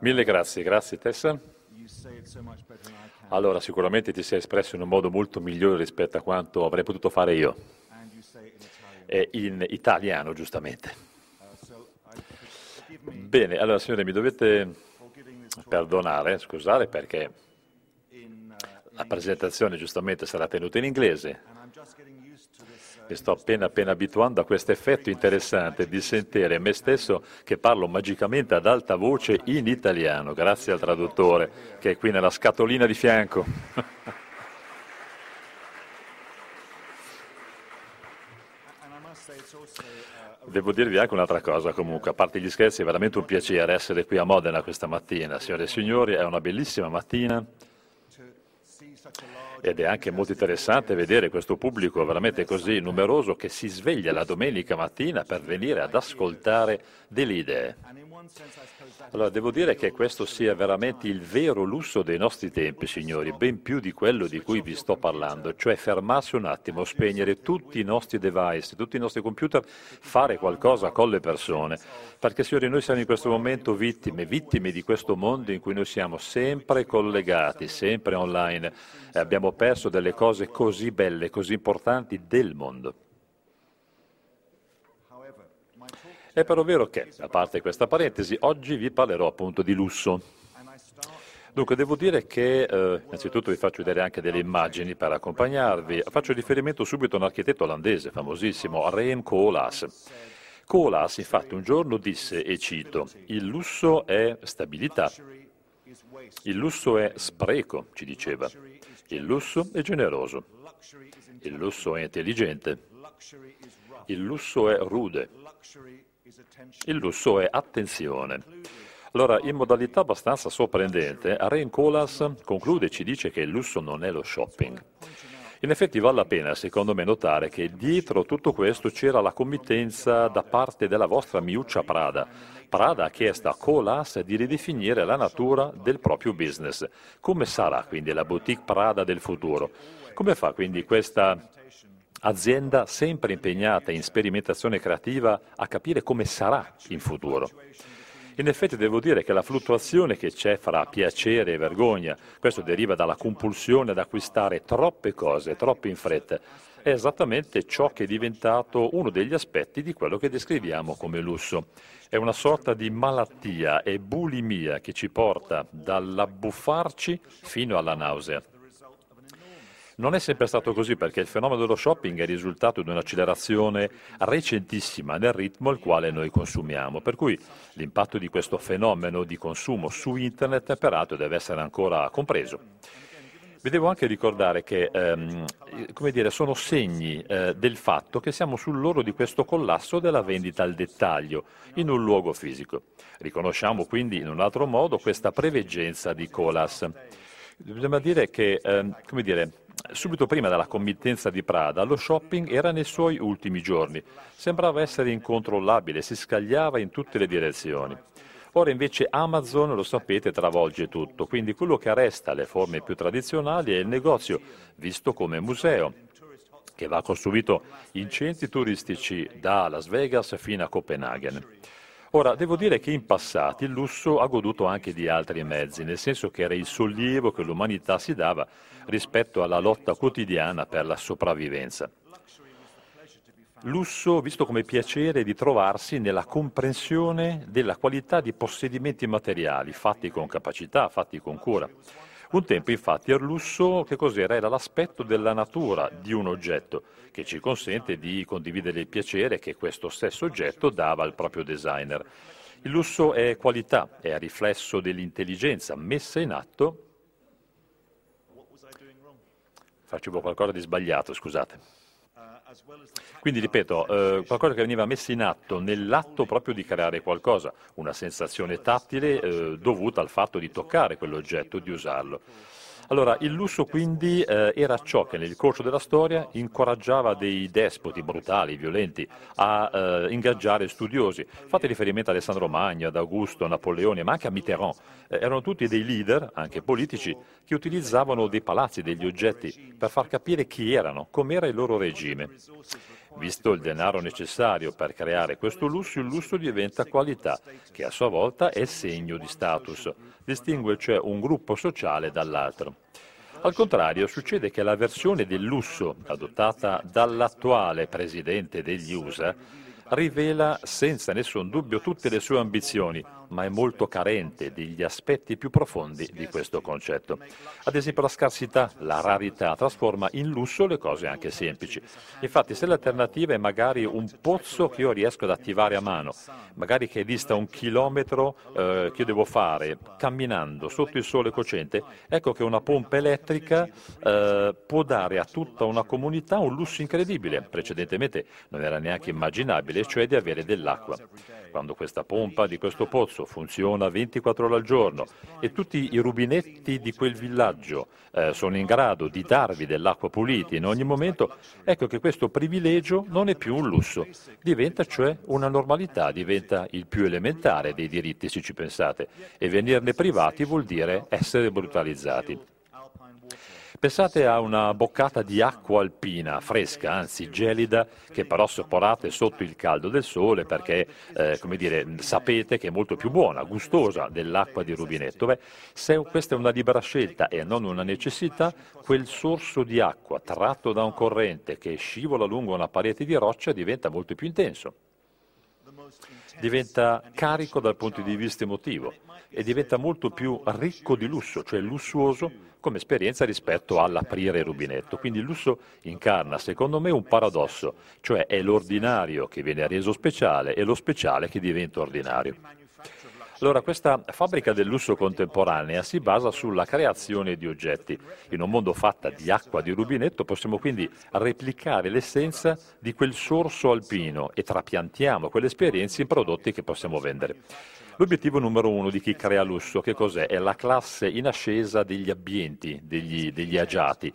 Mille grazie, grazie Tessa. Allora, sicuramente ti sei espresso in un modo molto migliore rispetto a quanto avrei potuto fare io. E in italiano, giustamente. Bene, allora signore, mi dovete perdonare, scusare perché la presentazione giustamente sarà tenuta in inglese mi sto appena appena abituando a questo effetto interessante di sentire me stesso che parlo magicamente ad alta voce in italiano, grazie al traduttore che è qui nella scatolina di fianco. Devo dirvi anche un'altra cosa comunque, a parte gli scherzi è veramente un piacere essere qui a Modena questa mattina, signore e signori, è una bellissima mattina ed è anche molto interessante vedere questo pubblico veramente così numeroso che si sveglia la domenica mattina per venire ad ascoltare delle idee. Allora, devo dire che questo sia veramente il vero lusso dei nostri tempi, signori, ben più di quello di cui vi sto parlando, cioè fermarsi un attimo, spegnere tutti i nostri device, tutti i nostri computer, fare qualcosa con le persone. Perché, signori, noi siamo in questo momento vittime, vittime di questo mondo in cui noi siamo sempre collegati, sempre online e abbiamo perso delle cose così belle, così importanti del mondo. È però vero che, a parte questa parentesi, oggi vi parlerò appunto di lusso. Dunque, devo dire che, eh, innanzitutto vi faccio vedere anche delle immagini per accompagnarvi. Faccio riferimento subito a un architetto olandese famosissimo, Rem Koolhaas. Koolhaas, infatti, un giorno disse, e cito, il lusso è stabilità, il lusso è spreco, ci diceva, il lusso è generoso, il lusso è intelligente, il lusso è rude, il lusso è attenzione. Allora, in modalità abbastanza sorprendente, Rain Colas conclude e ci dice che il lusso non è lo shopping. In effetti vale la pena, secondo me, notare che dietro tutto questo c'era la committenza da parte della vostra Miuccia Prada. Prada ha chiesto a Colas di ridefinire la natura del proprio business. Come sarà quindi la boutique Prada del futuro? Come fa quindi questa azienda sempre impegnata in sperimentazione creativa a capire come sarà in futuro. In effetti devo dire che la fluttuazione che c'è fra piacere e vergogna, questo deriva dalla compulsione ad acquistare troppe cose, troppe in fretta, è esattamente ciò che è diventato uno degli aspetti di quello che descriviamo come lusso. È una sorta di malattia e bulimia che ci porta dall'abbuffarci fino alla nausea. Non è sempre stato così perché il fenomeno dello shopping è risultato di un'accelerazione recentissima nel ritmo al quale noi consumiamo, per cui l'impatto di questo fenomeno di consumo su internet peraltro deve essere ancora compreso. Vi devo anche ricordare che ehm, dire, sono segni eh, del fatto che siamo sull'oro di questo collasso della vendita al dettaglio in un luogo fisico. Riconosciamo quindi in un altro modo questa preveggenza di Colas. Bisogna dire che, ehm, dire, Subito prima della committenza di Prada, lo shopping era nei suoi ultimi giorni. Sembrava essere incontrollabile, si scagliava in tutte le direzioni. Ora invece Amazon, lo sapete, travolge tutto, quindi quello che resta alle forme più tradizionali è il negozio, visto come museo, che va costruito in centri turistici da Las Vegas fino a Copenaghen. Ora, devo dire che in passato il lusso ha goduto anche di altri mezzi, nel senso che era il sollievo che l'umanità si dava rispetto alla lotta quotidiana per la sopravvivenza. Lusso visto come piacere di trovarsi nella comprensione della qualità di possedimenti materiali, fatti con capacità, fatti con cura. Un tempo infatti il lusso che cos'era? Era l'aspetto della natura di un oggetto che ci consente di condividere il piacere che questo stesso oggetto dava al proprio designer. Il lusso è qualità, è riflesso dell'intelligenza messa in atto Facevo qualcosa di sbagliato, scusate. Quindi ripeto, eh, qualcosa che veniva messo in atto nell'atto proprio di creare qualcosa, una sensazione tattile eh, dovuta al fatto di toccare quell'oggetto, di usarlo. Allora, il lusso quindi eh, era ciò che nel corso della storia incoraggiava dei despoti brutali, violenti, a eh, ingaggiare studiosi. Fate riferimento a Alessandro Magno, ad Augusto, a Napoleone, ma anche a Mitterrand. Eh, erano tutti dei leader, anche politici, che utilizzavano dei palazzi, degli oggetti, per far capire chi erano, com'era il loro regime. Visto il denaro necessario per creare questo lusso, il lusso diventa qualità, che a sua volta è segno di status, distingue cioè un gruppo sociale dall'altro. Al contrario, succede che la versione del lusso adottata dall'attuale presidente degli USA rivela senza nessun dubbio tutte le sue ambizioni, ma è molto carente degli aspetti più profondi di questo concetto. Ad esempio la scarsità, la rarità trasforma in lusso le cose anche semplici. Infatti se l'alternativa è magari un pozzo che io riesco ad attivare a mano, magari che dista un chilometro eh, che io devo fare camminando sotto il sole cocente, ecco che una pompa elettrica eh, può dare a tutta una comunità un lusso incredibile. Precedentemente non era neanche immaginabile, cioè di avere dell'acqua. Quando questa pompa di questo pozzo funziona 24 ore al giorno e tutti i rubinetti di quel villaggio eh, sono in grado di darvi dell'acqua pulita in ogni momento, ecco che questo privilegio non è più un lusso, diventa cioè una normalità, diventa il più elementare dei diritti se ci pensate e venirne privati vuol dire essere brutalizzati. Pensate a una boccata di acqua alpina, fresca, anzi gelida, che però sopporate sotto il caldo del sole perché, eh, come dire, sapete che è molto più buona, gustosa dell'acqua di rubinetto. Beh, se questa è una libera scelta e non una necessità, quel sorso di acqua tratto da un corrente che scivola lungo una parete di roccia diventa molto più intenso diventa carico dal punto di vista emotivo e diventa molto più ricco di lusso, cioè lussuoso come esperienza rispetto all'aprire il rubinetto. Quindi il lusso incarna, secondo me, un paradosso, cioè è l'ordinario che viene reso speciale e lo speciale che diventa ordinario. Allora, questa fabbrica del lusso contemporanea si basa sulla creazione di oggetti. In un mondo fatto di acqua di rubinetto possiamo quindi replicare l'essenza di quel sorso alpino e trapiantiamo quelle esperienze in prodotti che possiamo vendere. L'obiettivo numero uno di chi crea lusso, che cos'è? È la classe in ascesa degli ambienti, degli, degli agiati.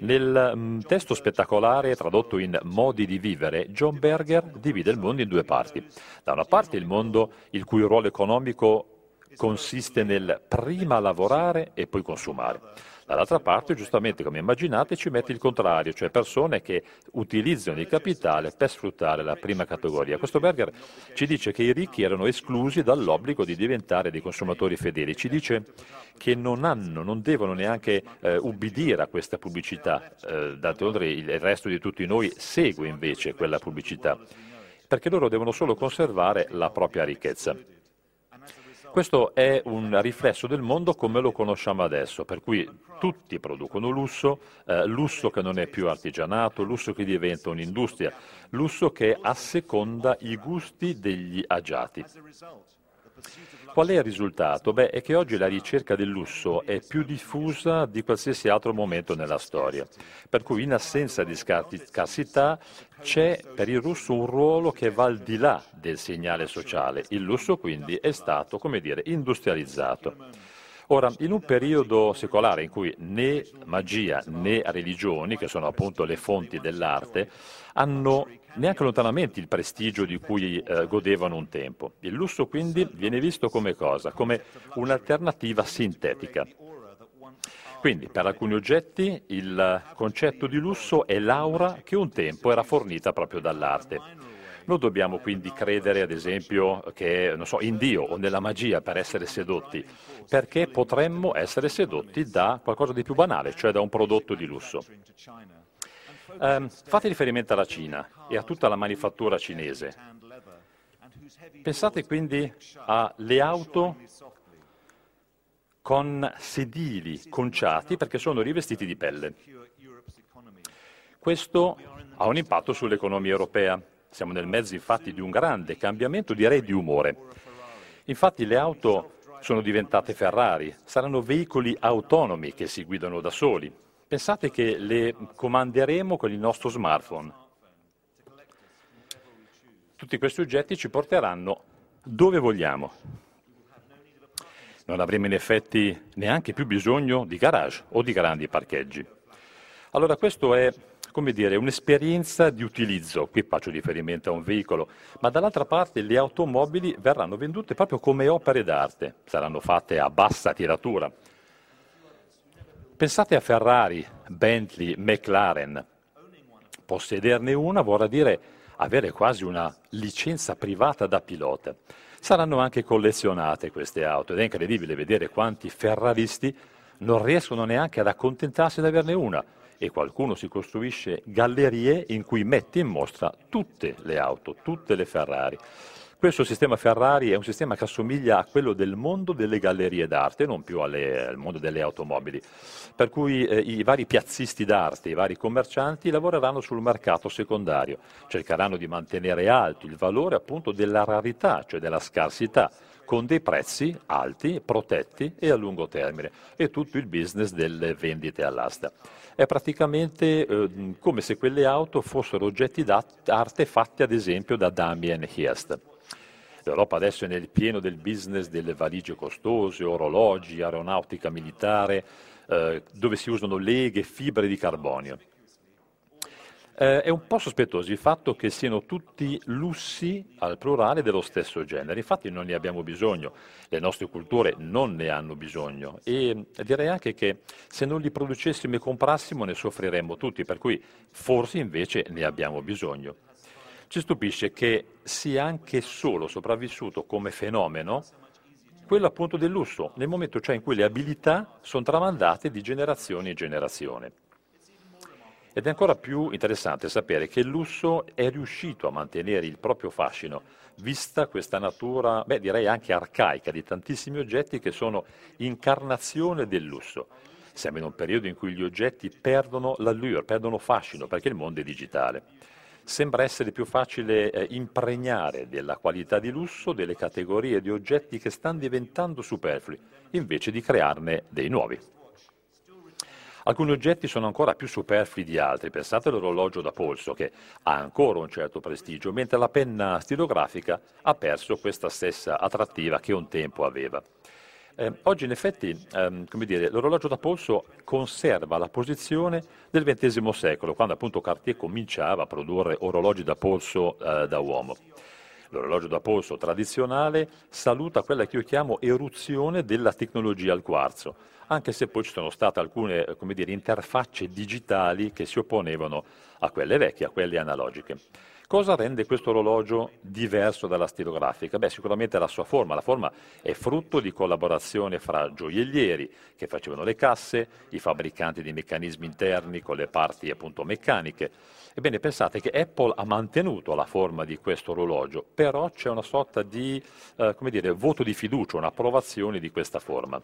Nel um, testo spettacolare tradotto in Modi di vivere, John Berger divide il mondo in due parti. Da una parte il mondo il cui ruolo economico consiste nel prima lavorare e poi consumare. Dall'altra parte, giustamente come immaginate, ci mette il contrario, cioè persone che utilizzano il capitale per sfruttare la prima categoria. Questo Berger ci dice che i ricchi erano esclusi dall'obbligo di diventare dei consumatori fedeli, ci dice che non hanno, non devono neanche eh, ubbidire a questa pubblicità, eh, d'altronde il resto di tutti noi segue invece quella pubblicità, perché loro devono solo conservare la propria ricchezza. Questo è un riflesso del mondo come lo conosciamo adesso, per cui tutti producono lusso, eh, lusso che non è più artigianato, lusso che diventa un'industria, lusso che asseconda i gusti degli agiati. Qual è il risultato? Beh, è che oggi la ricerca del lusso è più diffusa di qualsiasi altro momento nella storia, per cui in assenza di scarsità c'è per il russo un ruolo che va al di là del segnale sociale. Il lusso quindi è stato, come dire, industrializzato. Ora, in un periodo secolare in cui né magia né religioni, che sono appunto le fonti dell'arte, hanno neanche lontanamente il prestigio di cui eh, godevano un tempo. Il lusso quindi viene visto come cosa? Come un'alternativa sintetica. Quindi per alcuni oggetti il concetto di lusso è l'aura che un tempo era fornita proprio dall'arte. Non dobbiamo quindi credere, ad esempio, che, so, in Dio o nella magia per essere sedotti, perché potremmo essere sedotti da qualcosa di più banale, cioè da un prodotto di lusso. Um, fate riferimento alla Cina e a tutta la manifattura cinese. Pensate quindi alle auto con sedili conciati perché sono rivestiti di pelle. Questo ha un impatto sull'economia europea. Siamo nel mezzo infatti di un grande cambiamento, direi di umore. Infatti le auto sono diventate Ferrari, saranno veicoli autonomi che si guidano da soli, Pensate che le comanderemo con il nostro smartphone. Tutti questi oggetti ci porteranno dove vogliamo. Non avremo in effetti neanche più bisogno di garage o di grandi parcheggi. Allora questo è come dire, un'esperienza di utilizzo, qui faccio riferimento a un veicolo, ma dall'altra parte le automobili verranno vendute proprio come opere d'arte, saranno fatte a bassa tiratura, Pensate a Ferrari, Bentley, McLaren. Possederne una vorrà dire avere quasi una licenza privata da pilota. Saranno anche collezionate queste auto ed è incredibile vedere quanti ferraristi non riescono neanche ad accontentarsi di averne una e qualcuno si costruisce gallerie in cui mette in mostra tutte le auto, tutte le Ferrari. Questo sistema Ferrari è un sistema che assomiglia a quello del mondo delle gallerie d'arte, non più alle, al mondo delle automobili, per cui eh, i vari piazzisti d'arte, i vari commercianti lavoreranno sul mercato secondario, cercheranno di mantenere alto il valore appunto della rarità, cioè della scarsità, con dei prezzi alti, protetti e a lungo termine, e tutto il business delle vendite all'asta. È praticamente eh, come se quelle auto fossero oggetti d'arte fatti ad esempio da Damien Hirst. L'Europa adesso è nel pieno del business delle valigie costose, orologi, aeronautica militare, eh, dove si usano leghe, fibre di carbonio. Eh, è un po' sospettoso il fatto che siano tutti lussi al plurale dello stesso genere, infatti non ne abbiamo bisogno, le nostre culture non ne hanno bisogno e direi anche che se non li producessimo e comprassimo ne soffriremmo tutti, per cui forse invece ne abbiamo bisogno. Ci stupisce che sia anche solo sopravvissuto come fenomeno quello appunto del lusso, nel momento cioè in cui le abilità sono tramandate di generazione in generazione. Ed è ancora più interessante sapere che il lusso è riuscito a mantenere il proprio fascino, vista questa natura, beh, direi anche arcaica, di tantissimi oggetti che sono incarnazione del lusso. Siamo in un periodo in cui gli oggetti perdono l'allure, perdono fascino, perché il mondo è digitale sembra essere più facile eh, impregnare della qualità di lusso delle categorie di oggetti che stanno diventando superflui, invece di crearne dei nuovi. Alcuni oggetti sono ancora più superflui di altri, pensate all'orologio da polso che ha ancora un certo prestigio, mentre la penna stilografica ha perso questa stessa attrattiva che un tempo aveva. Eh, oggi in effetti ehm, dire, l'orologio da polso conserva la posizione del XX secolo, quando appunto Cartier cominciava a produrre orologi da polso eh, da uomo. L'orologio da polso tradizionale saluta quella che io chiamo eruzione della tecnologia al quarzo, anche se poi ci sono state alcune dire, interfacce digitali che si opponevano a quelle vecchie, a quelle analogiche. Cosa rende questo orologio diverso dalla stilografica? Beh, sicuramente la sua forma. La forma è frutto di collaborazione fra gioiellieri che facevano le casse, i fabbricanti di meccanismi interni con le parti appunto meccaniche. Ebbene, pensate che Apple ha mantenuto la forma di questo orologio, però c'è una sorta di eh, dire, voto di fiducia, un'approvazione di questa forma.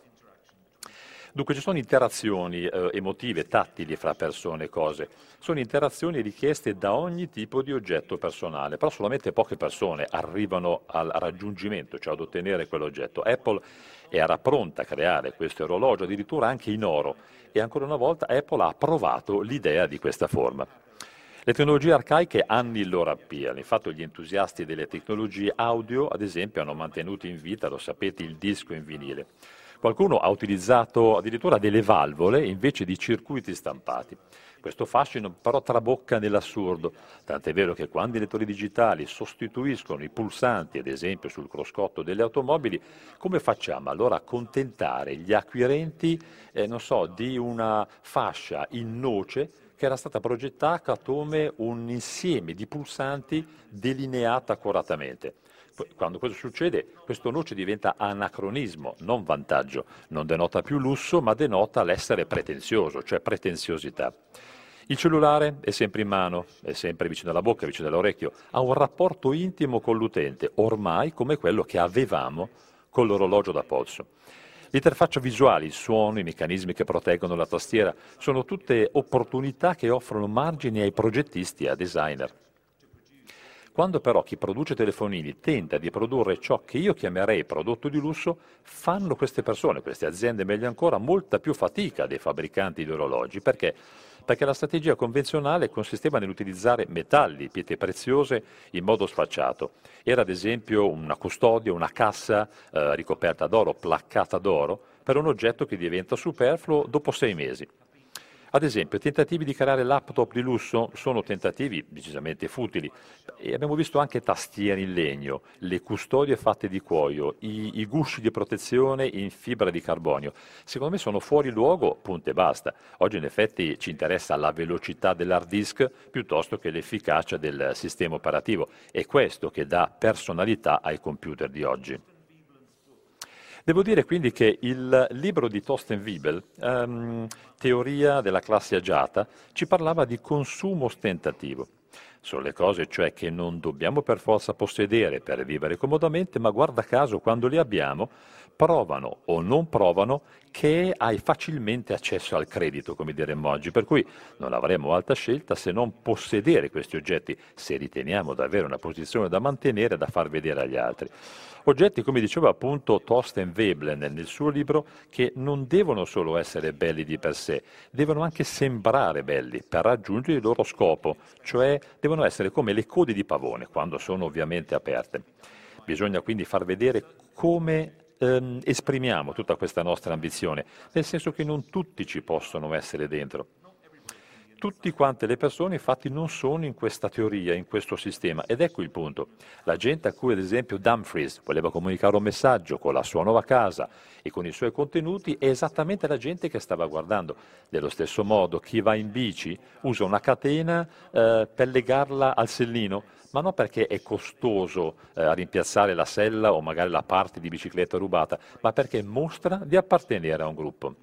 Dunque ci sono interazioni eh, emotive, tattili fra persone e cose, sono interazioni richieste da ogni tipo di oggetto personale, però solamente poche persone arrivano al raggiungimento, cioè ad ottenere quell'oggetto. Apple era pronta a creare questo orologio, addirittura anche in oro, e ancora una volta Apple ha approvato l'idea di questa forma. Le tecnologie arcaiche hanno il loro appeal, infatti gli entusiasti delle tecnologie audio, ad esempio, hanno mantenuto in vita, lo sapete, il disco in vinile. Qualcuno ha utilizzato addirittura delle valvole invece di circuiti stampati. Questo fascino però trabocca nell'assurdo, tant'è vero che quando i lettori digitali sostituiscono i pulsanti, ad esempio sul croscotto delle automobili, come facciamo allora a contentare gli acquirenti, eh, so, di una fascia in noce che era stata progettata come un insieme di pulsanti delineata accuratamente? Quando questo succede, questo noce diventa anacronismo, non vantaggio, non denota più lusso, ma denota l'essere pretenzioso, cioè pretenziosità. Il cellulare è sempre in mano, è sempre vicino alla bocca, vicino all'orecchio, ha un rapporto intimo con l'utente, ormai come quello che avevamo con l'orologio da polso. L'interfaccia visuale, il suono, i meccanismi che proteggono la tastiera sono tutte opportunità che offrono margini ai progettisti e ai designer. Quando però chi produce telefonini tenta di produrre ciò che io chiamerei prodotto di lusso, fanno queste persone, queste aziende meglio ancora, molta più fatica dei fabbricanti di orologi. Perché? Perché la strategia convenzionale consisteva nell'utilizzare metalli, pietre preziose in modo sfacciato. Era ad esempio una custodia, una cassa eh, ricoperta d'oro, placcata d'oro, per un oggetto che diventa superfluo dopo sei mesi. Ad esempio, tentativi di creare laptop di lusso sono tentativi decisamente futili e abbiamo visto anche tastiere in legno, le custodie fatte di cuoio, i, i gusci di protezione in fibra di carbonio. Secondo me sono fuori luogo, punto e basta. Oggi in effetti ci interessa la velocità dell'hard disk piuttosto che l'efficacia del sistema operativo. È questo che dà personalità ai computer di oggi. Devo dire quindi che il libro di Thorsten Wiebel, um, Teoria della classe agiata, ci parlava di consumo ostentativo. Sono le cose cioè che non dobbiamo per forza possedere per vivere comodamente, ma guarda caso quando le abbiamo provano o non provano che hai facilmente accesso al credito, come diremmo oggi, per cui non avremo altra scelta se non possedere questi oggetti, se riteniamo di avere una posizione da mantenere da far vedere agli altri. Oggetti, come diceva appunto Thorsten Veblen nel suo libro, che non devono solo essere belli di per sé, devono anche sembrare belli per raggiungere il loro scopo, cioè devono essere come le code di pavone, quando sono ovviamente aperte. Bisogna quindi far vedere come ehm, esprimiamo tutta questa nostra ambizione, nel senso che non tutti ci possono essere dentro tutte quante le persone infatti non sono in questa teoria, in questo sistema ed ecco il punto. La gente a cui ad esempio Dumfries voleva comunicare un messaggio con la sua nuova casa e con i suoi contenuti è esattamente la gente che stava guardando. Dello stesso modo chi va in bici usa una catena eh, per legarla al sellino, ma non perché è costoso eh, rimpiazzare la sella o magari la parte di bicicletta rubata, ma perché mostra di appartenere a un gruppo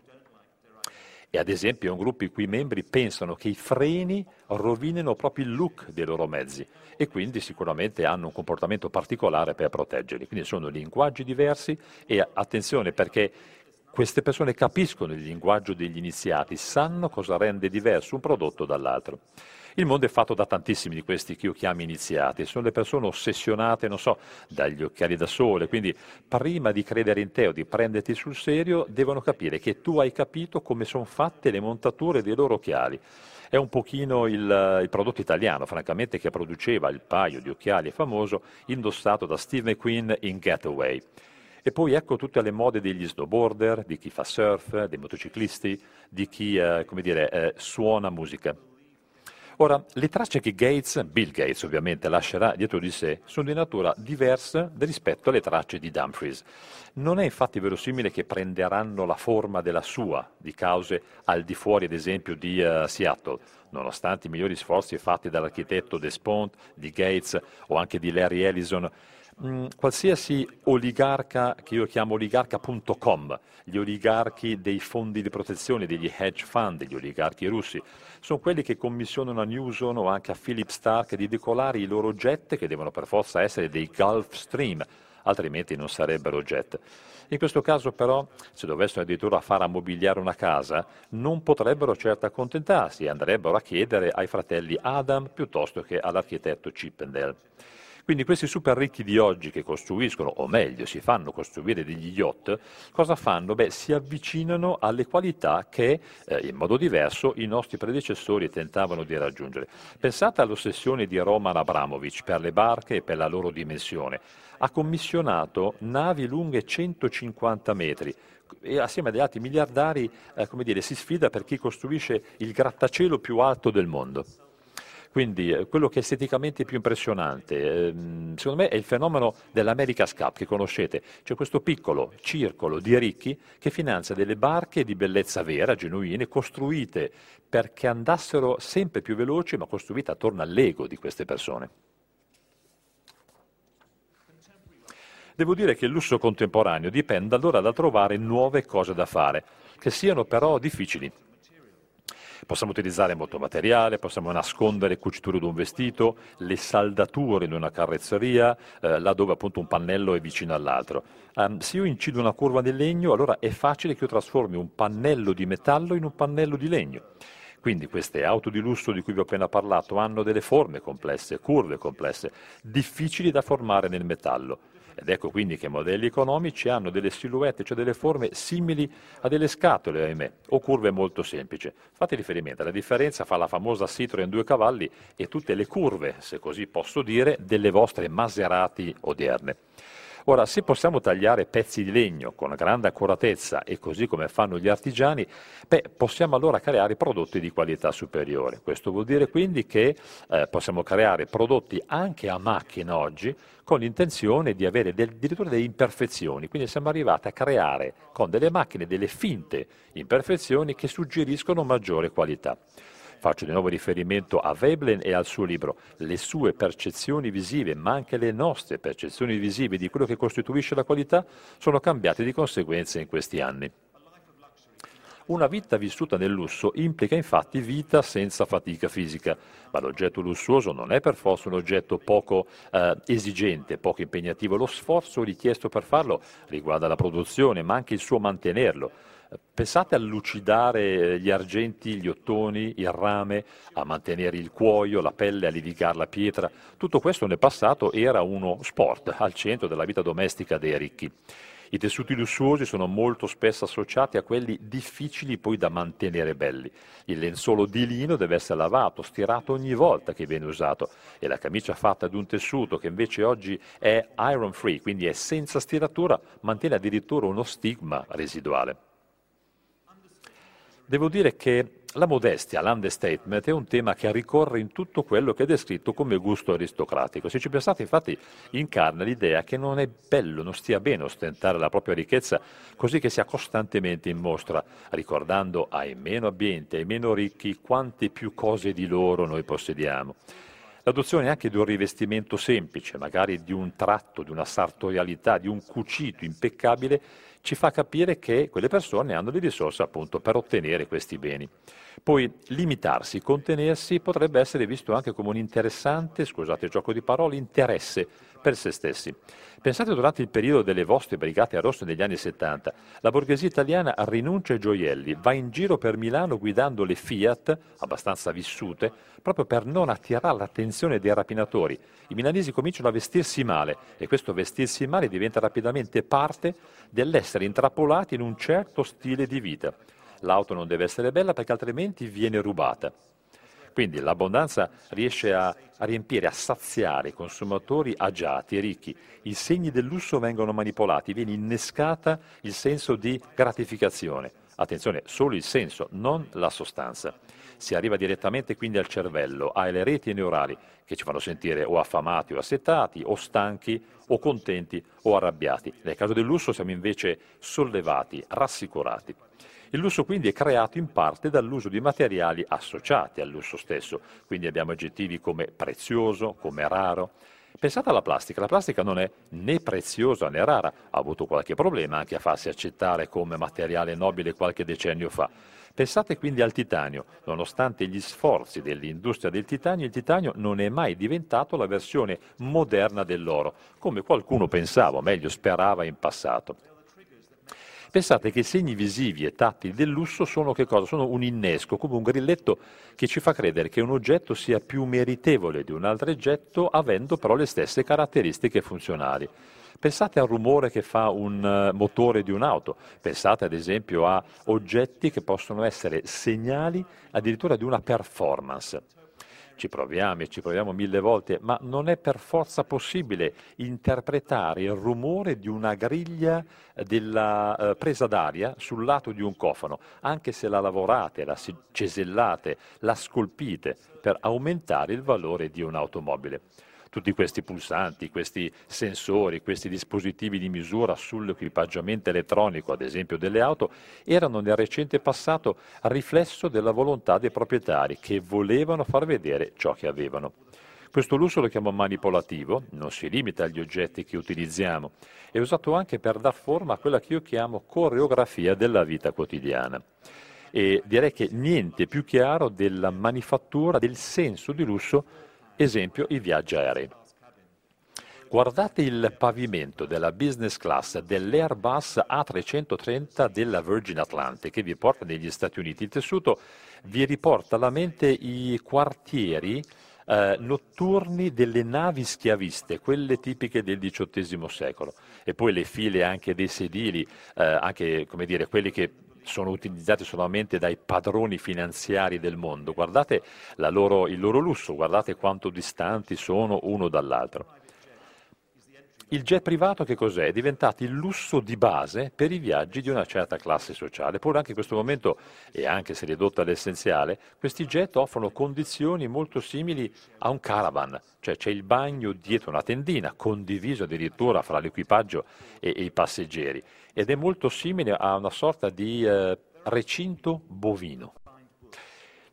e ad esempio è un gruppo i cui membri pensano che i freni rovinino proprio il look dei loro mezzi e quindi sicuramente hanno un comportamento particolare per proteggerli. Quindi sono linguaggi diversi e attenzione perché queste persone capiscono il linguaggio degli iniziati, sanno cosa rende diverso un prodotto dall'altro. Il mondo è fatto da tantissimi di questi che io chiamo iniziati, sono le persone ossessionate, non so, dagli occhiali da sole, quindi prima di credere in te o di prenderti sul serio devono capire che tu hai capito come sono fatte le montature dei loro occhiali. È un pochino il, il prodotto italiano, francamente, che produceva il paio di occhiali famoso indossato da Steve McQueen in Getaway. E poi ecco tutte le mode degli snowboarder, di chi fa surf, dei motociclisti, di chi eh, dire, eh, suona musica. Ora, le tracce che Gates, Bill Gates ovviamente, lascerà dietro di sé sono di natura diversa rispetto alle tracce di Dumfries. Non è infatti verosimile che prenderanno la forma della sua, di cause al di fuori ad esempio di uh, Seattle, nonostante i migliori sforzi fatti dall'architetto Despont, di Gates o anche di Larry Ellison mm, qualsiasi oligarca che io chiamo oligarca.com, gli oligarchi dei fondi di protezione, degli hedge fund, gli oligarchi russi, sono quelli che commissionano a Newson o anche a Philip Stark di decolare i loro jet che devono per forza essere dei Gulfstream, altrimenti non sarebbero jet. In questo caso però, se dovessero addirittura far ammobiliare una casa, non potrebbero certo accontentarsi e andrebbero a chiedere ai fratelli Adam piuttosto che all'architetto Chippendale. Quindi questi super ricchi di oggi che costruiscono, o meglio, si fanno costruire degli yacht, cosa fanno? Beh, si avvicinano alle qualità che eh, in modo diverso i nostri predecessori tentavano di raggiungere. Pensate all'ossessione di Roman Abramovic per le barche e per la loro dimensione. Ha commissionato navi lunghe 150 metri, e assieme ad altri miliardari eh, dire, si sfida per chi costruisce il grattacielo più alto del mondo. Quindi eh, quello che è esteticamente più impressionante, ehm, secondo me, è il fenomeno dell'America's Cup che conoscete. C'è questo piccolo circolo di ricchi che finanzia delle barche di bellezza vera, genuine, costruite perché andassero sempre più veloci, ma costruite attorno all'ego di queste persone. Devo dire che il lusso contemporaneo dipende allora da trovare nuove cose da fare, che siano però difficili. Possiamo utilizzare molto materiale, possiamo nascondere cuciture di un vestito, le saldature in una carrozzeria, eh, laddove appunto un pannello è vicino all'altro. Um, se io incido una curva di legno, allora è facile che io trasformi un pannello di metallo in un pannello di legno. Quindi queste auto di lusso di cui vi ho appena parlato hanno delle forme complesse, curve complesse, difficili da formare nel metallo. Ed ecco quindi che modelli economici hanno delle silhouette, cioè delle forme simili a delle scatole, ahimè, o curve molto semplici. Fate riferimento alla differenza fra la famosa Citroen due cavalli e tutte le curve, se così posso dire, delle vostre Maserati odierne. Ora, se possiamo tagliare pezzi di legno con grande accuratezza e così come fanno gli artigiani, beh, possiamo allora creare prodotti di qualità superiore. Questo vuol dire quindi che eh, possiamo creare prodotti anche a macchina oggi con l'intenzione di avere del, addirittura delle imperfezioni. Quindi siamo arrivati a creare con delle macchine delle finte imperfezioni che suggeriscono maggiore qualità. Faccio di nuovo riferimento a Veblen e al suo libro. Le sue percezioni visive, ma anche le nostre percezioni visive di quello che costituisce la qualità, sono cambiate di conseguenza in questi anni. Una vita vissuta nel lusso implica infatti vita senza fatica fisica, ma l'oggetto lussuoso non è per forza un oggetto poco eh, esigente, poco impegnativo. Lo sforzo richiesto per farlo riguarda la produzione, ma anche il suo mantenerlo Pensate a lucidare eh, gli argenti, gli ottoni, il rame, a mantenere il cuoio, la pelle, a livigare la pietra. Tutto questo nel passato era uno sport al centro della vita domestica dei ricchi. I tessuti lussuosi sono molto spesso associati a quelli difficili poi da mantenere belli. Il lenzuolo di lino deve essere lavato, stirato ogni volta che viene usato e la camicia fatta di un tessuto che invece oggi è iron free, quindi è senza stiratura, mantiene addirittura uno stigma residuale. Devo dire che la modestia, l'understatement, è un tema che ricorre in tutto quello che è descritto come gusto aristocratico. Se ci pensate, infatti, incarna l'idea che non è bello, non stia bene ostentare la propria ricchezza così che sia costantemente in mostra, ricordando ai meno abbienti, ai meno ricchi, quante più cose di loro noi possediamo. L'adozione anche di un rivestimento semplice, magari di un tratto, di una sartorialità, di un cucito impeccabile, ci fa capire che quelle persone hanno le risorse appunto per ottenere questi beni. Poi limitarsi, contenersi potrebbe essere visto anche come un interessante, scusate il gioco di parole, interesse per se stessi. Pensate durante il periodo delle vostre brigate a negli anni 70, la borghesia italiana rinuncia ai gioielli, va in giro per Milano guidando le Fiat, abbastanza vissute, proprio per non attirare l'attenzione dei rapinatori. I milanesi cominciano a vestirsi male e questo vestirsi male diventa rapidamente parte dell'essere intrappolati in un certo stile di vita. L'auto non deve essere bella perché altrimenti viene rubata. Quindi l'abbondanza riesce a, riempire, a saziare i consumatori agiati e ricchi. I segni del lusso vengono manipolati, viene innescata il senso di gratificazione. Attenzione, solo il senso, non la sostanza. Si arriva direttamente quindi al cervello, alle reti neurali che ci fanno sentire o affamati o assetati, o stanchi, o contenti o arrabbiati. Nel caso del lusso siamo invece sollevati, rassicurati. Il lusso quindi è creato in parte dall'uso di materiali associati al lusso stesso, quindi abbiamo aggettivi come prezioso, come raro. Pensate alla plastica, la plastica non è né preziosa né rara, ha avuto qualche problema anche a farsi accettare come materiale nobile qualche decennio fa. Pensate quindi al titanio, nonostante gli sforzi dell'industria del titanio, il titanio non è mai diventato la versione moderna dell'oro, come qualcuno pensava, o meglio sperava in passato. Pensate che i segni visivi e tattili del lusso sono? Sono un innesco, come un grilletto che ci fa credere che un oggetto sia più meritevole di un altro oggetto avendo però le stesse caratteristiche funzionali. Pensate al rumore che fa un eh, motore di un'auto, pensate ad esempio a oggetti che possono essere segnali addirittura di una performance ci proviamo e ci proviamo mille volte, ma non è per forza possibile interpretare il rumore di una griglia della eh, presa d'aria sul lato di un cofano, anche se la lavorate, la cesellate, la scolpite per aumentare il valore di un'automobile tutti questi pulsanti, questi sensori, questi dispositivi di misura sull'equipaggiamento elettronico, ad esempio delle auto, erano nel recente passato riflesso della volontà dei proprietari che volevano far vedere ciò che avevano. Questo lusso lo chiamo manipolativo, non si limita agli oggetti che utilizziamo, è usato anche per dar forma a quella che io chiamo coreografia della vita quotidiana. E direi che niente più chiaro della manifattura del senso di lusso Esempio, i viaggi aerei. Guardate il pavimento della business class dell'Airbus A330 della Virgin Atlantic che vi porta negli Stati Uniti. Il tessuto vi riporta alla mente i quartieri eh, notturni delle navi schiaviste, quelle tipiche del XVIII secolo, e poi le file anche dei sedili, eh, anche come dire, quelli che sono utilizzati solamente dai padroni finanziari del mondo. Guardate loro, il loro lusso, guardate quanto distanti sono uno dall'altro. Il jet privato che cos'è? È diventato il lusso di base per i viaggi di una certa classe sociale. Pur anche in questo momento, e anche se ridotta all'essenziale, questi jet offrono condizioni molto simili a un caravan, cioè c'è il bagno dietro una tendina, condiviso addirittura fra l'equipaggio e, e i passeggeri, ed è molto simile a una sorta di eh, recinto bovino.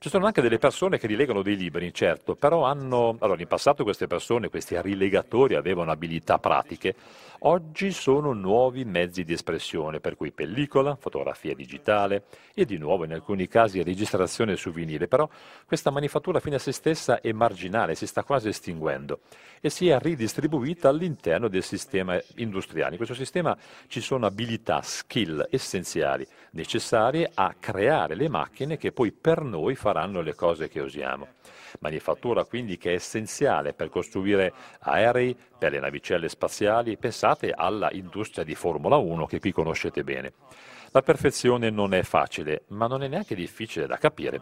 Ci sono anche delle persone che rilegano dei libri, certo, però hanno... Allora, in passato queste persone, questi rilegatori, avevano abilità pratiche, oggi sono nuovi mezzi di espressione, per cui pellicola, fotografia digitale e di nuovo in alcuni casi registrazione su vinile, però questa manifattura fine a se stessa è marginale, si sta quasi estinguendo e si è ridistribuita all'interno del sistema industriale. In questo sistema ci sono abilità, skill essenziali necessarie a creare le macchine che poi per noi faranno le cose che usiamo. Manifattura quindi che è essenziale per costruire aerei, per le navicelle spaziali, pensate alla industria di Formula 1 che qui conoscete bene. La perfezione non è facile, ma non è neanche difficile da capire.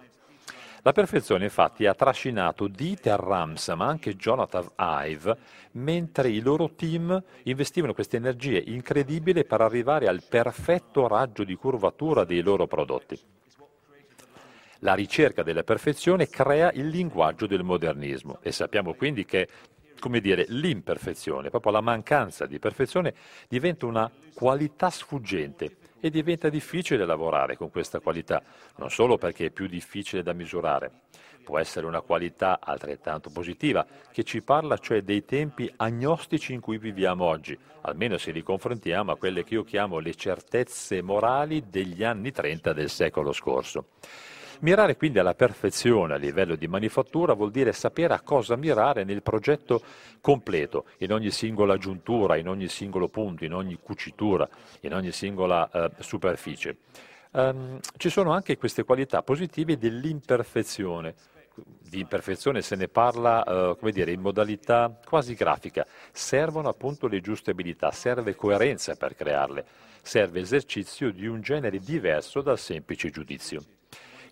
La perfezione infatti ha trascinato Dieter Rams, ma anche Jonathan Ive, mentre i loro team investivano queste energie incredibili per arrivare al perfetto raggio di curvatura dei loro prodotti. La ricerca della perfezione crea il linguaggio del modernismo e sappiamo quindi che come dire, l'imperfezione, proprio la mancanza di perfezione diventa una qualità sfuggente e diventa difficile lavorare con questa qualità, non solo perché è più difficile da misurare, può essere una qualità altrettanto positiva, che ci parla cioè dei tempi agnostici in cui viviamo oggi, almeno se li confrontiamo a quelle che io chiamo le certezze morali degli anni 30 del secolo scorso. Mirare quindi alla perfezione a livello di manifattura vuol dire sapere a cosa mirare nel progetto completo, in ogni singola giuntura, in ogni singolo punto, in ogni cucitura, in ogni singola eh, superficie. Um, ci sono anche queste qualità positive dell'imperfezione. Di imperfezione se ne parla uh, come dire, in modalità quasi grafica. Servono appunto le giuste abilità, serve coerenza per crearle, serve esercizio di un genere diverso dal semplice giudizio.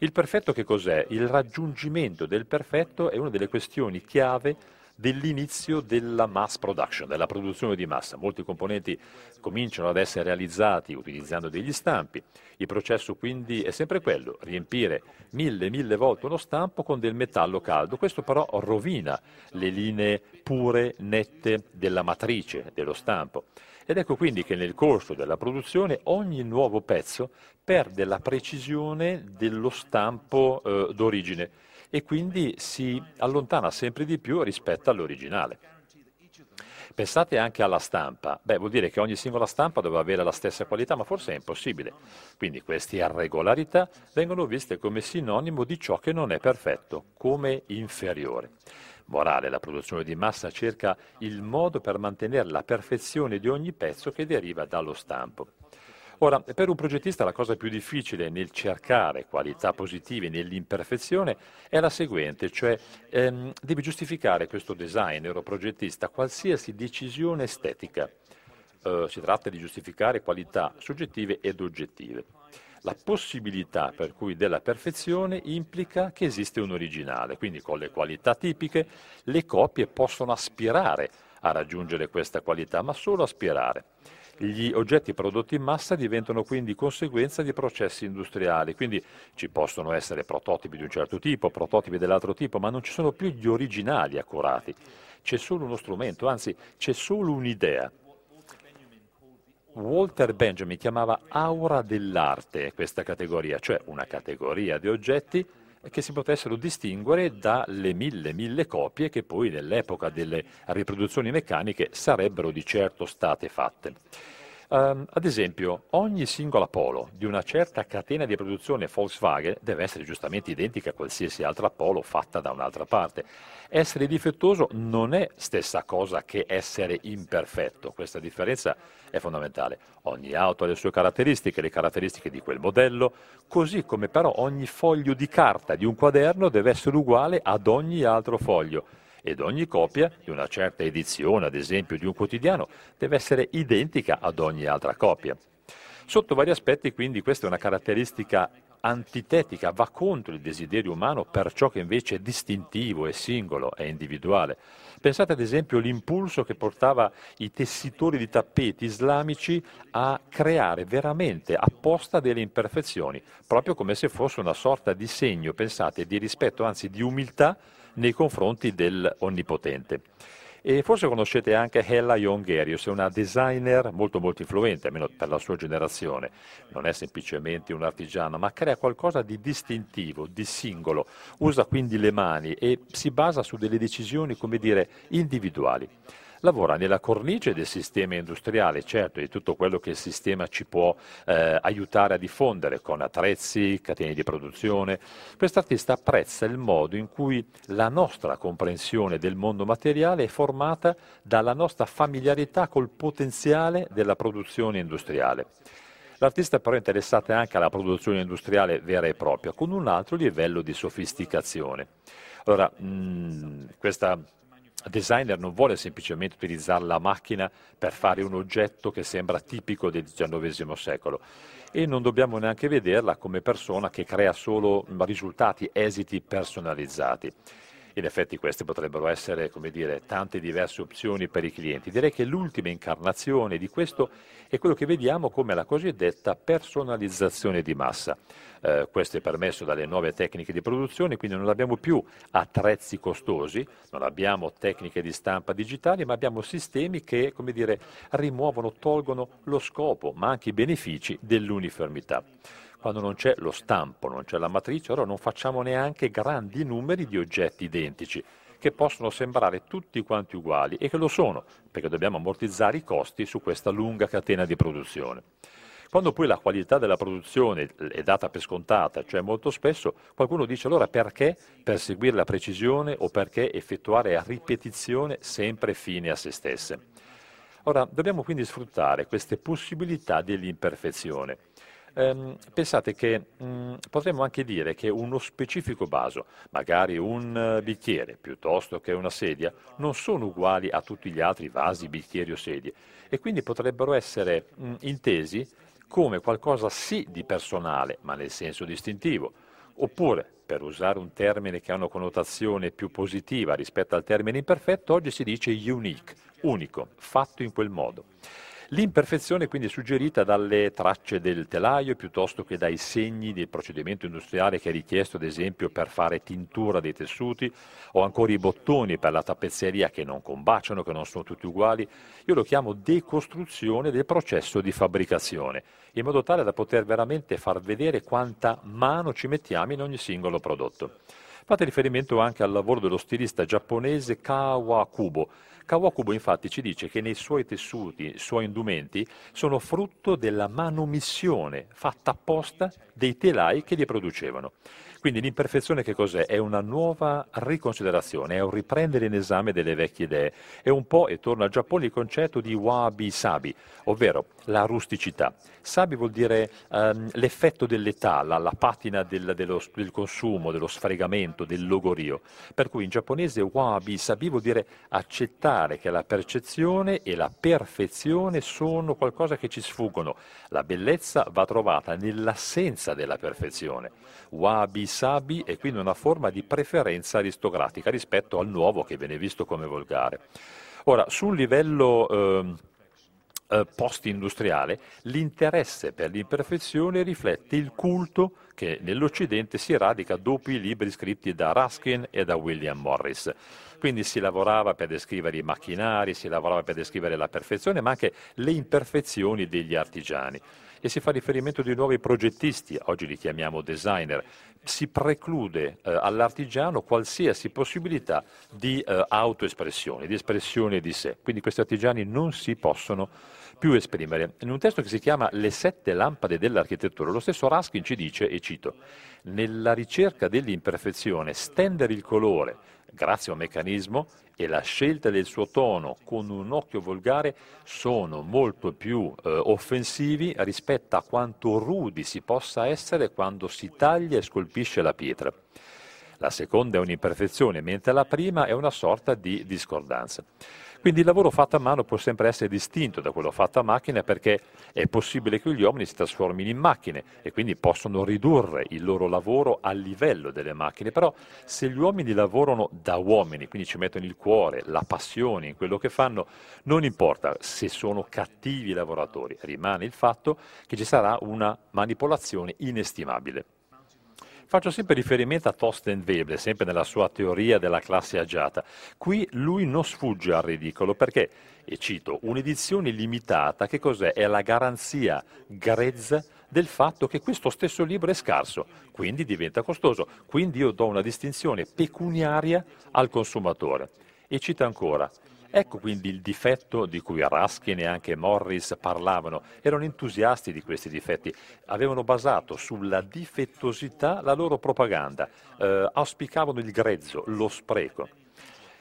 Il perfetto che cos'è? Il raggiungimento del perfetto è una delle questioni chiave dell'inizio della mass production, della produzione di massa. Molti componenti cominciano ad essere realizzati utilizzando degli stampi. Il processo quindi è sempre quello, riempire mille, mille volte uno stampo con del metallo caldo. Questo però rovina le linee pure, nette della matrice dello stampo. Ed ecco quindi che nel corso della produzione ogni nuovo pezzo perde la precisione dello stampo eh, d'origine e quindi si allontana sempre di più rispetto all'originale. Pensate anche alla stampa, beh vuol dire che ogni singola stampa deve avere la stessa qualità, ma forse è impossibile. Quindi queste irregolarità vengono viste come sinonimo di ciò che non è perfetto, come inferiore morale. La produzione di massa cerca il modo per mantenere la perfezione di ogni pezzo che deriva dallo stampo. Ora, per un progettista la cosa più difficile nel cercare qualità positive nell'imperfezione è la seguente, cioè ehm, deve giustificare questo designer o progettista qualsiasi decisione estetica. Eh, si tratta di giustificare qualità soggettive ed oggettive. La possibilità per cui della perfezione implica che esiste un originale, quindi con le qualità tipiche le coppie possono aspirare a raggiungere questa qualità, ma solo aspirare. Gli oggetti prodotti in massa diventano quindi conseguenza di processi industriali, quindi ci possono essere prototipi di un certo tipo, prototipi dell'altro tipo, ma non ci sono più gli originali accurati. C'è solo uno strumento, anzi c'è solo un'idea. Walter Benjamin chiamava aura dell'arte questa categoria, cioè una categoria di oggetti che si potessero distinguere dalle mille, mille copie che poi nell'epoca delle riproduzioni meccaniche sarebbero di certo state fatte. Um, ad esempio, ogni singola Polo di una certa catena di produzione Volkswagen deve essere giustamente identica a qualsiasi altra Polo fatta da un'altra parte. Essere difettoso non è stessa cosa che essere imperfetto, questa differenza è fondamentale. Ogni auto ha le sue caratteristiche, le caratteristiche di quel modello, così come però ogni foglio di carta di un quaderno deve essere uguale ad ogni altro foglio ed ogni copia di una certa edizione, ad esempio di un quotidiano, deve essere identica ad ogni altra copia. Sotto vari aspetti, quindi, questa è una caratteristica antitetica, va contro il desiderio umano per ciò che invece è distintivo, è singolo, è individuale. Pensate ad esempio all'impulso che portava i tessitori di tappeti islamici a creare veramente apposta delle imperfezioni, proprio come se fosse una sorta di segno, pensate, di rispetto, anzi di umiltà nei confronti dell'Onnipotente. E forse conoscete anche Hella Jongerius, è una designer molto molto influente, almeno per la sua generazione. Non è semplicemente un artigiano, ma crea qualcosa di distintivo, di singolo. Usa quindi le mani e si basa su delle decisioni, come dire, individuali lavora nella cornice del sistema industriale, certo, di tutto quello che il sistema ci può eh, aiutare a diffondere con attrezzi, catene di produzione. Quest'artista apprezza il modo in cui la nostra comprensione del mondo materiale è formata dalla nostra familiarità col potenziale della produzione industriale. L'artista però è interessato anche alla produzione industriale vera e propria, con un altro livello di sofisticazione. Allora, mh, questa designer non vuole semplicemente utilizzare la macchina per fare un oggetto che sembra tipico del XIX secolo e non dobbiamo neanche vederla come persona che crea solo risultati, esiti personalizzati. In effetti queste potrebbero essere, come dire, tante diverse opzioni per i clienti. Direi che l'ultima incarnazione di questo è quello che vediamo come la cosiddetta personalizzazione di massa. Eh, questo è permesso dalle nuove tecniche di produzione, quindi non abbiamo più attrezzi costosi, non abbiamo tecniche di stampa digitali, ma abbiamo sistemi che, come dire, rimuovono, tolgono lo scopo, ma anche i benefici dell'uniformità quando non c'è lo stampo, non c'è la matrice, allora non facciamo neanche grandi numeri di oggetti identici che possono sembrare tutti quanti uguali e che lo sono, perché dobbiamo ammortizzare i costi su questa lunga catena di produzione. Quando poi la qualità della produzione è data per scontata, cioè molto spesso qualcuno dice allora perché perseguire la precisione o perché effettuare a ripetizione sempre fine a se stesse. Ora, dobbiamo quindi sfruttare queste possibilità dell'imperfezione ehm, pensate che mh, mm, potremmo anche dire che uno specifico vaso, magari un uh, bicchiere piuttosto che una sedia, non sono uguali a tutti gli altri vasi, bicchieri o sedie e quindi potrebbero essere mh, mm, intesi come qualcosa sì di personale, ma nel senso distintivo, oppure, per usare un termine che ha una connotazione più positiva rispetto al termine imperfetto, oggi si dice unique, unico, fatto in quel modo. L'imperfezione quindi è suggerita dalle tracce del telaio piuttosto che dai segni del procedimento industriale che è richiesto ad esempio per fare tintura dei tessuti o ancora i bottoni per la tappezzeria che non combaciano, che non sono tutti uguali. Io lo chiamo decostruzione del processo di fabbricazione, in modo tale da poter veramente far vedere quanta mano ci mettiamo in ogni singolo prodotto. Fate riferimento anche al lavoro dello stilista giapponese Kawakubo. Kawakubo infatti ci dice che nei suoi tessuti, suoi indumenti, sono frutto della manomissione fatta apposta dei telai che li producevano. Quindi l'imperfezione che cos'è? È una nuova riconsiderazione, è un riprendere in esame delle vecchie idee. È un po', e torno al Giappone, il concetto di wabi-sabi, ovvero la rusticità. Sabi vuol dire um, l'effetto dell'età, la, la patina del, dello, del, consumo, dello sfregamento, del logorio. Per cui in giapponese wabi-sabi vuol dire accettare che la percezione e la perfezione sono qualcosa che ci sfuggono. La bellezza va trovata nell'assenza della perfezione. Wabi Sabi è quindi una forma di preferenza aristocratica rispetto al nuovo che viene visto come volgare. Ora, sul livello eh, eh, post-industriale, l'interesse per l'imperfezione riflette il culto che nell'Occidente si radica dopo i libri scritti da Ruskin e da William Morris. Quindi si lavorava per descrivere i macchinari, si lavorava per descrivere la perfezione, ma anche le imperfezioni degli artigiani e si fa riferimento di nuovi progettisti, oggi li chiamiamo designer, si preclude eh, all'artigiano qualsiasi possibilità di eh, autoespressione, di espressione di sé. Quindi questi artigiani non si possono più esprimere. In un testo che si chiama Le sette lampade dell'architettura, lo stesso Raskin ci dice, e cito, nella ricerca dell'imperfezione, stendere il colore, grazie a un meccanismo, e la scelta del suo tono con un occhio volgare sono molto più eh, offensivi rispetto a quanto rudi si possa essere quando si taglia e scolpisce la pietra. la seconda è un'imperfezione, mentre la prima è una sorta di discordanza. Quindi il lavoro fatto a mano può sempre essere distinto da quello fatto a macchina perché è possibile che gli uomini si trasformino in macchine e quindi possono ridurre il loro lavoro a livello delle macchine, però se gli uomini lavorano da uomini, quindi ci mettono il cuore, la passione in quello che fanno, non importa se sono cattivi lavoratori, rimane il fatto che ci sarà una manipolazione inestimabile. Faccio sempre riferimento a Thorsten Weber, sempre nella sua teoria della classe agiata. Qui lui non sfugge al ridicolo perché, e cito, un'edizione limitata, che cos'è? È la garanzia grezza del fatto che questo stesso libro è scarso, quindi diventa costoso. Quindi io do una distinzione pecuniaria al consumatore. E cita ancora, Ecco quindi il difetto di cui Raskin e anche Morris parlavano. Erano entusiasti di questi difetti, avevano basato sulla difettosità la loro propaganda, eh, auspicavano il grezzo, lo spreco.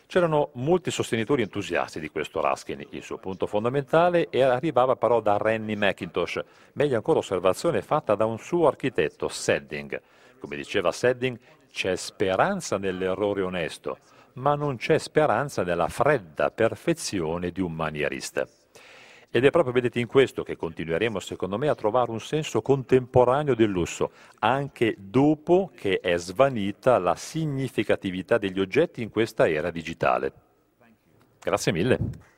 C'erano molti sostenitori entusiasti di questo Raskin, il suo punto fondamentale arrivava però da Rennie McIntosh, meglio ancora osservazione fatta da un suo architetto, Sedding. Come diceva Sedding, c'è speranza nell'errore onesto, ma non c'è speranza nella fredda perfezione di un manierista. Ed è proprio, vedete, in questo che continueremo, secondo me, a trovare un senso contemporaneo del lusso, anche dopo che è svanita la significatività degli oggetti in questa era digitale. Grazie mille.